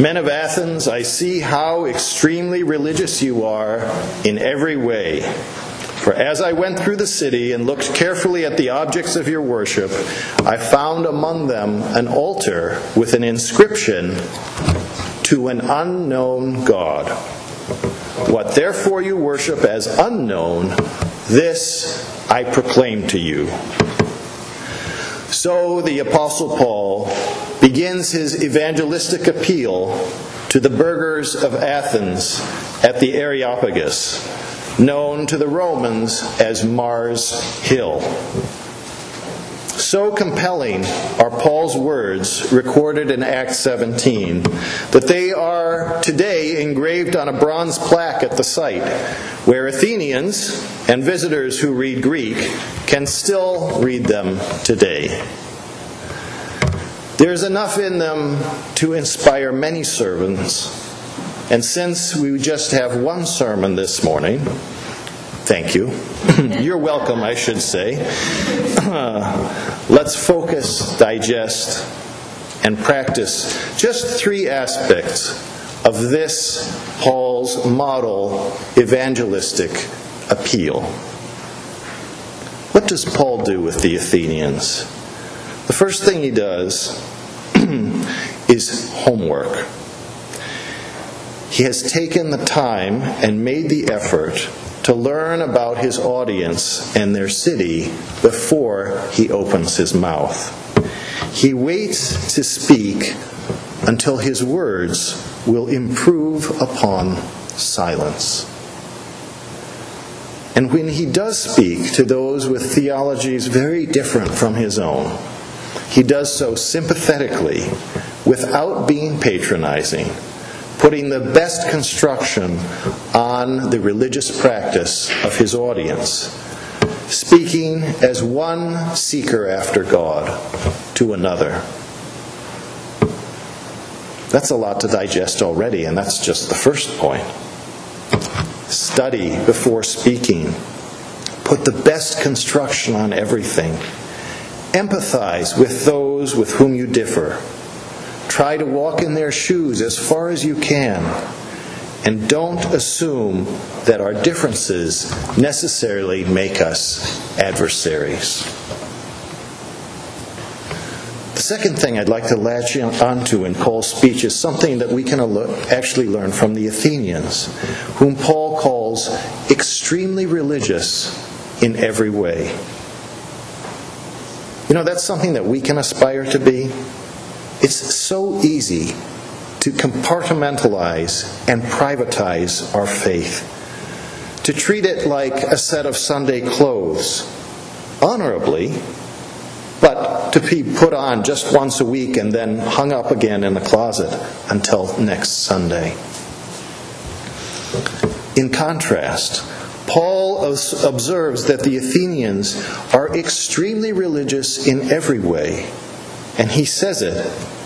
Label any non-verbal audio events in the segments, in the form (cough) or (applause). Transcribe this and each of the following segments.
Men of Athens, I see how extremely religious you are in every way. For as I went through the city and looked carefully at the objects of your worship, I found among them an altar with an inscription to an unknown God. What therefore you worship as unknown, this I proclaim to you. So the Apostle Paul begins his evangelistic appeal to the burghers of Athens at the Areopagus known to the Romans as Mars Hill. So compelling are Paul's words recorded in Acts 17 that they are today engraved on a bronze plaque at the site, where Athenians and visitors who read Greek can still read them today. There's enough in them to inspire many servants and since we just have one sermon this morning, thank you. (clears throat) You're welcome, I should say. (clears throat) let's focus, digest, and practice just three aspects of this Paul's model evangelistic appeal. What does Paul do with the Athenians? The first thing he does (clears throat) is homework. He has taken the time and made the effort to learn about his audience and their city before he opens his mouth. He waits to speak until his words will improve upon silence. And when he does speak to those with theologies very different from his own, he does so sympathetically without being patronizing putting the best construction on the religious practice of his audience, speaking as one seeker after God to another. That's a lot to digest already, and that's just the first point. Study before speaking. Put the best construction on everything. Empathize with those with whom you differ Try to walk in their shoes as far as you can. And don't assume that our differences necessarily make us adversaries. The second thing I'd like to latch onto in Paul's speech is something that we can actually learn from the Athenians, whom Paul calls extremely religious in every way. You know, that's something that we can aspire to be. It's so easy to compartmentalize and privatize our faith, to treat it like a set of Sunday clothes, honorably, but to be put on just once a week and then hung up again in the closet until next Sunday. In contrast, Paul observes that the Athenians are extremely religious in every way and he says it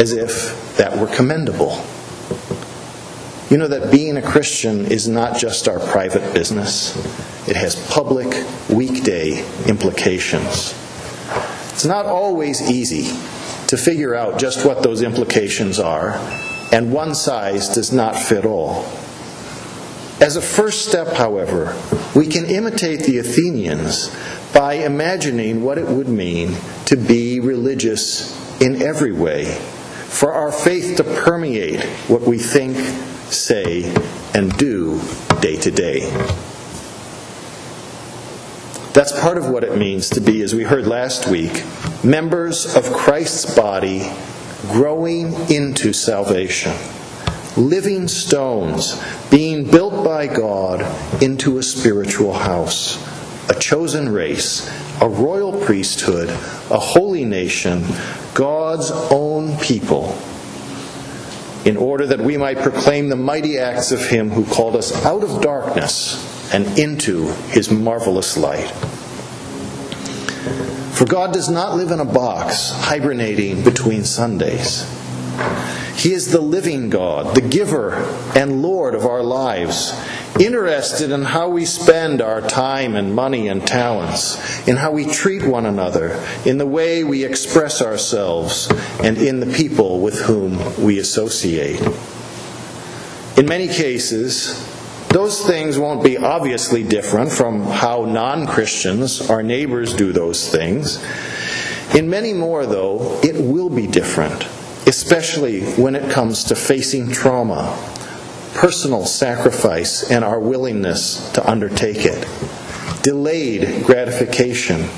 as if that were commendable. You know that being a Christian is not just our private business, it has public, weekday implications. It's not always easy to figure out just what those implications are, and one size does not fit all. As a first step, however, we can imitate the Athenians by imagining what it would mean to be religious in every way, for our faith to permeate what we think, say, and do day to day. That's part of what it means to be, as we heard last week, members of Christ's body growing into salvation. Living stones being built by God into a spiritual house, a chosen race, a royal priesthood, a holy nation, God's own people, in order that we might proclaim the mighty acts of Him who called us out of darkness and into His marvelous light. For God does not live in a box, hibernating between Sundays. He is the living God, the giver and Lord of our lives, interested in how we spend our time and money and talents, in how we treat one another, in the way we express ourselves, and in the people with whom we associate. In many cases, those things won't be obviously different from how non Christians, our neighbors, do those things. In many more, though, it will be different, especially when it comes to facing trauma, personal sacrifice, and our willingness to undertake it, delayed gratification,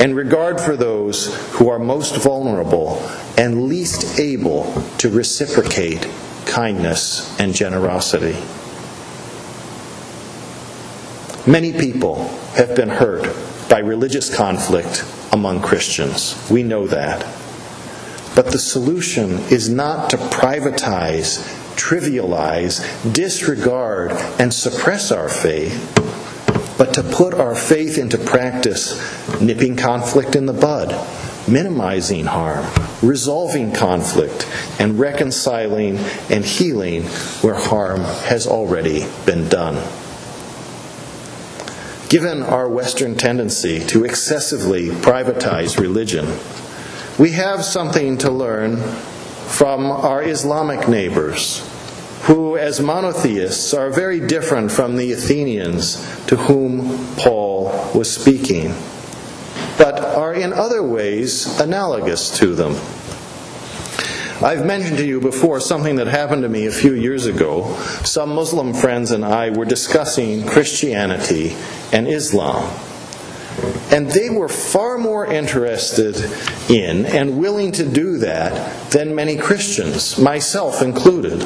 and regard for those who are most vulnerable and least able to reciprocate kindness and generosity. Many people have been hurt by religious conflict among Christians. We know that. But the solution is not to privatize, trivialize, disregard, and suppress our faith, but to put our faith into practice, nipping conflict in the bud, minimizing harm, resolving conflict, and reconciling and healing where harm has already been done. Given our Western tendency to excessively privatize religion, we have something to learn from our Islamic neighbors, who, as monotheists, are very different from the Athenians to whom Paul was speaking, but are in other ways analogous to them. I've mentioned to you before something that happened to me a few years ago. Some Muslim friends and I were discussing Christianity and Islam. And they were far more interested in and willing to do that than many Christians, myself included.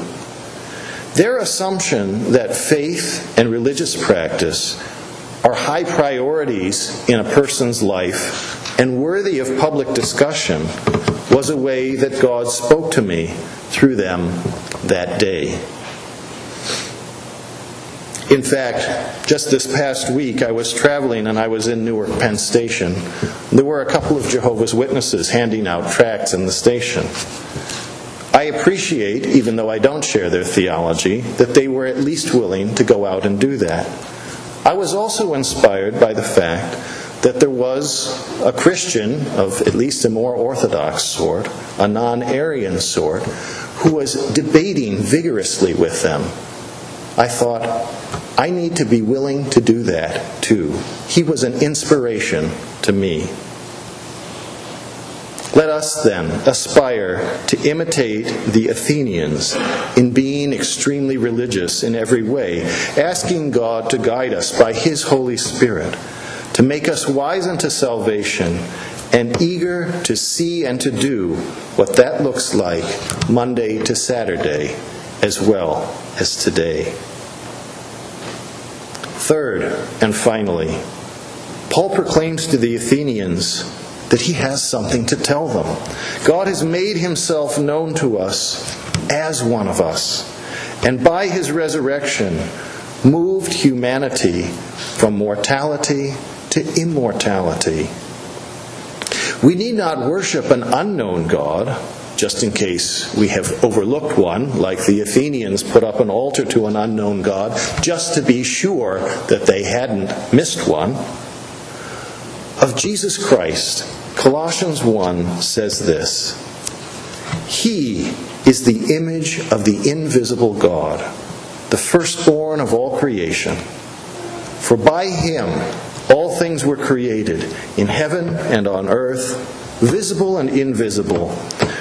Their assumption that faith and religious practice are high priorities in a person's life and worthy of public discussion was a way that God spoke to me through them that day. In fact, just this past week, I was traveling and I was in Newark Penn Station. There were a couple of Jehovah's Witnesses handing out tracts in the station. I appreciate, even though I don't share their theology, that they were at least willing to go out and do that. I was also inspired by the fact that there was a Christian of at least a more orthodox sort, a non Arian sort, who was debating vigorously with them. I thought, I need to be willing to do that too. He was an inspiration to me. Let us then aspire to imitate the Athenians in being extremely religious in every way, asking God to guide us by His Holy Spirit to make us wise unto salvation and eager to see and to do what that looks like Monday to Saturday as well as today. And finally, Paul proclaims to the Athenians that he has something to tell them. God has made himself known to us as one of us, and by his resurrection, moved humanity from mortality to immortality. We need not worship an unknown God, just in case we have overlooked one, like the Athenians put up an altar to an unknown God, just to be sure that they hadn't missed one. Of Jesus Christ, Colossians 1 says this He is the image of the invisible God, the firstborn of all creation. For by him all things were created, in heaven and on earth, visible and invisible,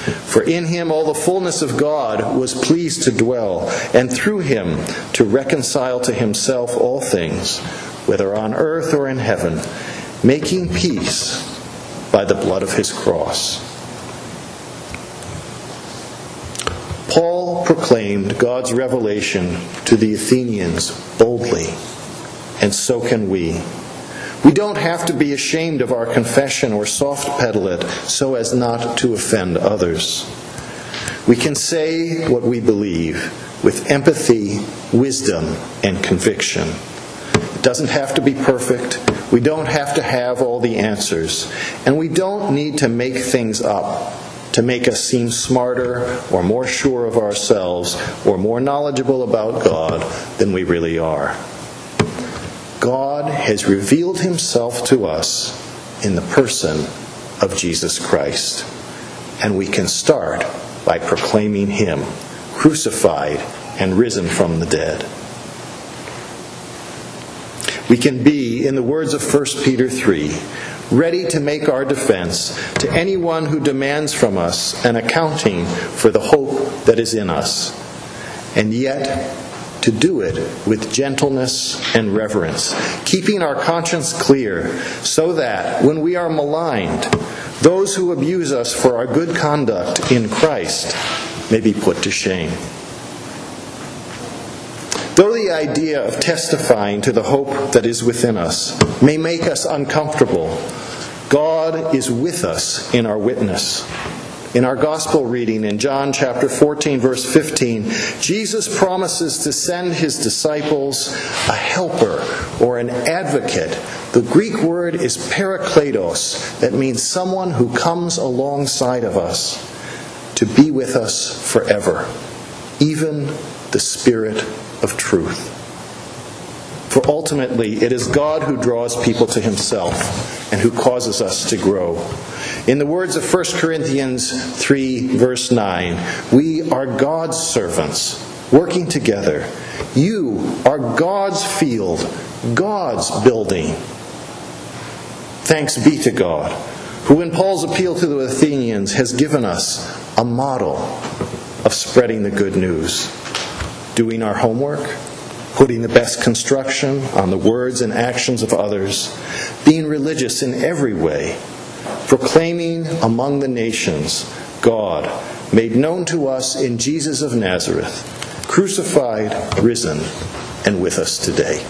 For in him all the fullness of God was pleased to dwell, and through him to reconcile to himself all things, whether on earth or in heaven, making peace by the blood of his cross. Paul proclaimed God's revelation to the Athenians boldly and so can we. We don't have to be ashamed of our confession or soft pedal it so as not to offend others. We can say what we believe with empathy, wisdom, and conviction. It doesn't have to be perfect. We don't have to have all the answers. And we don't need to make things up to make us seem smarter or more sure of ourselves or more knowledgeable about God than we really are. God has revealed himself to us in the person of Jesus Christ. And we can start by proclaiming him crucified and risen from the dead. We can be, in the words of 1 Peter 3, ready to make our defense to anyone who demands from us an accounting for the hope that is in us, and yet to do it with gentleness and reverence, keeping our conscience clear, so that when we are maligned, those who abuse us for our good conduct in Christ may be put to shame. Though the idea of testifying to the hope that is within us may make us uncomfortable, God is with us in our witness. In our gospel reading in John chapter 14, verse 15, Jesus promises to send his disciples a helper or an advocate. The Greek word is parakletos, that means someone who comes alongside of us to be with us forever, even the Spirit of truth. For ultimately, it is God who draws people to himself and who causes us to grow. In the words of 1 Corinthians 3, verse 9, we are God's servants working together. You are God's field, God's building. Thanks be to God, who in Paul's appeal to the Athenians has given us a model of spreading the good news, doing our homework putting the best construction on the words and actions of others, being religious in every way, proclaiming among the nations God, made known to us in Jesus of Nazareth, crucified, risen, and with us today.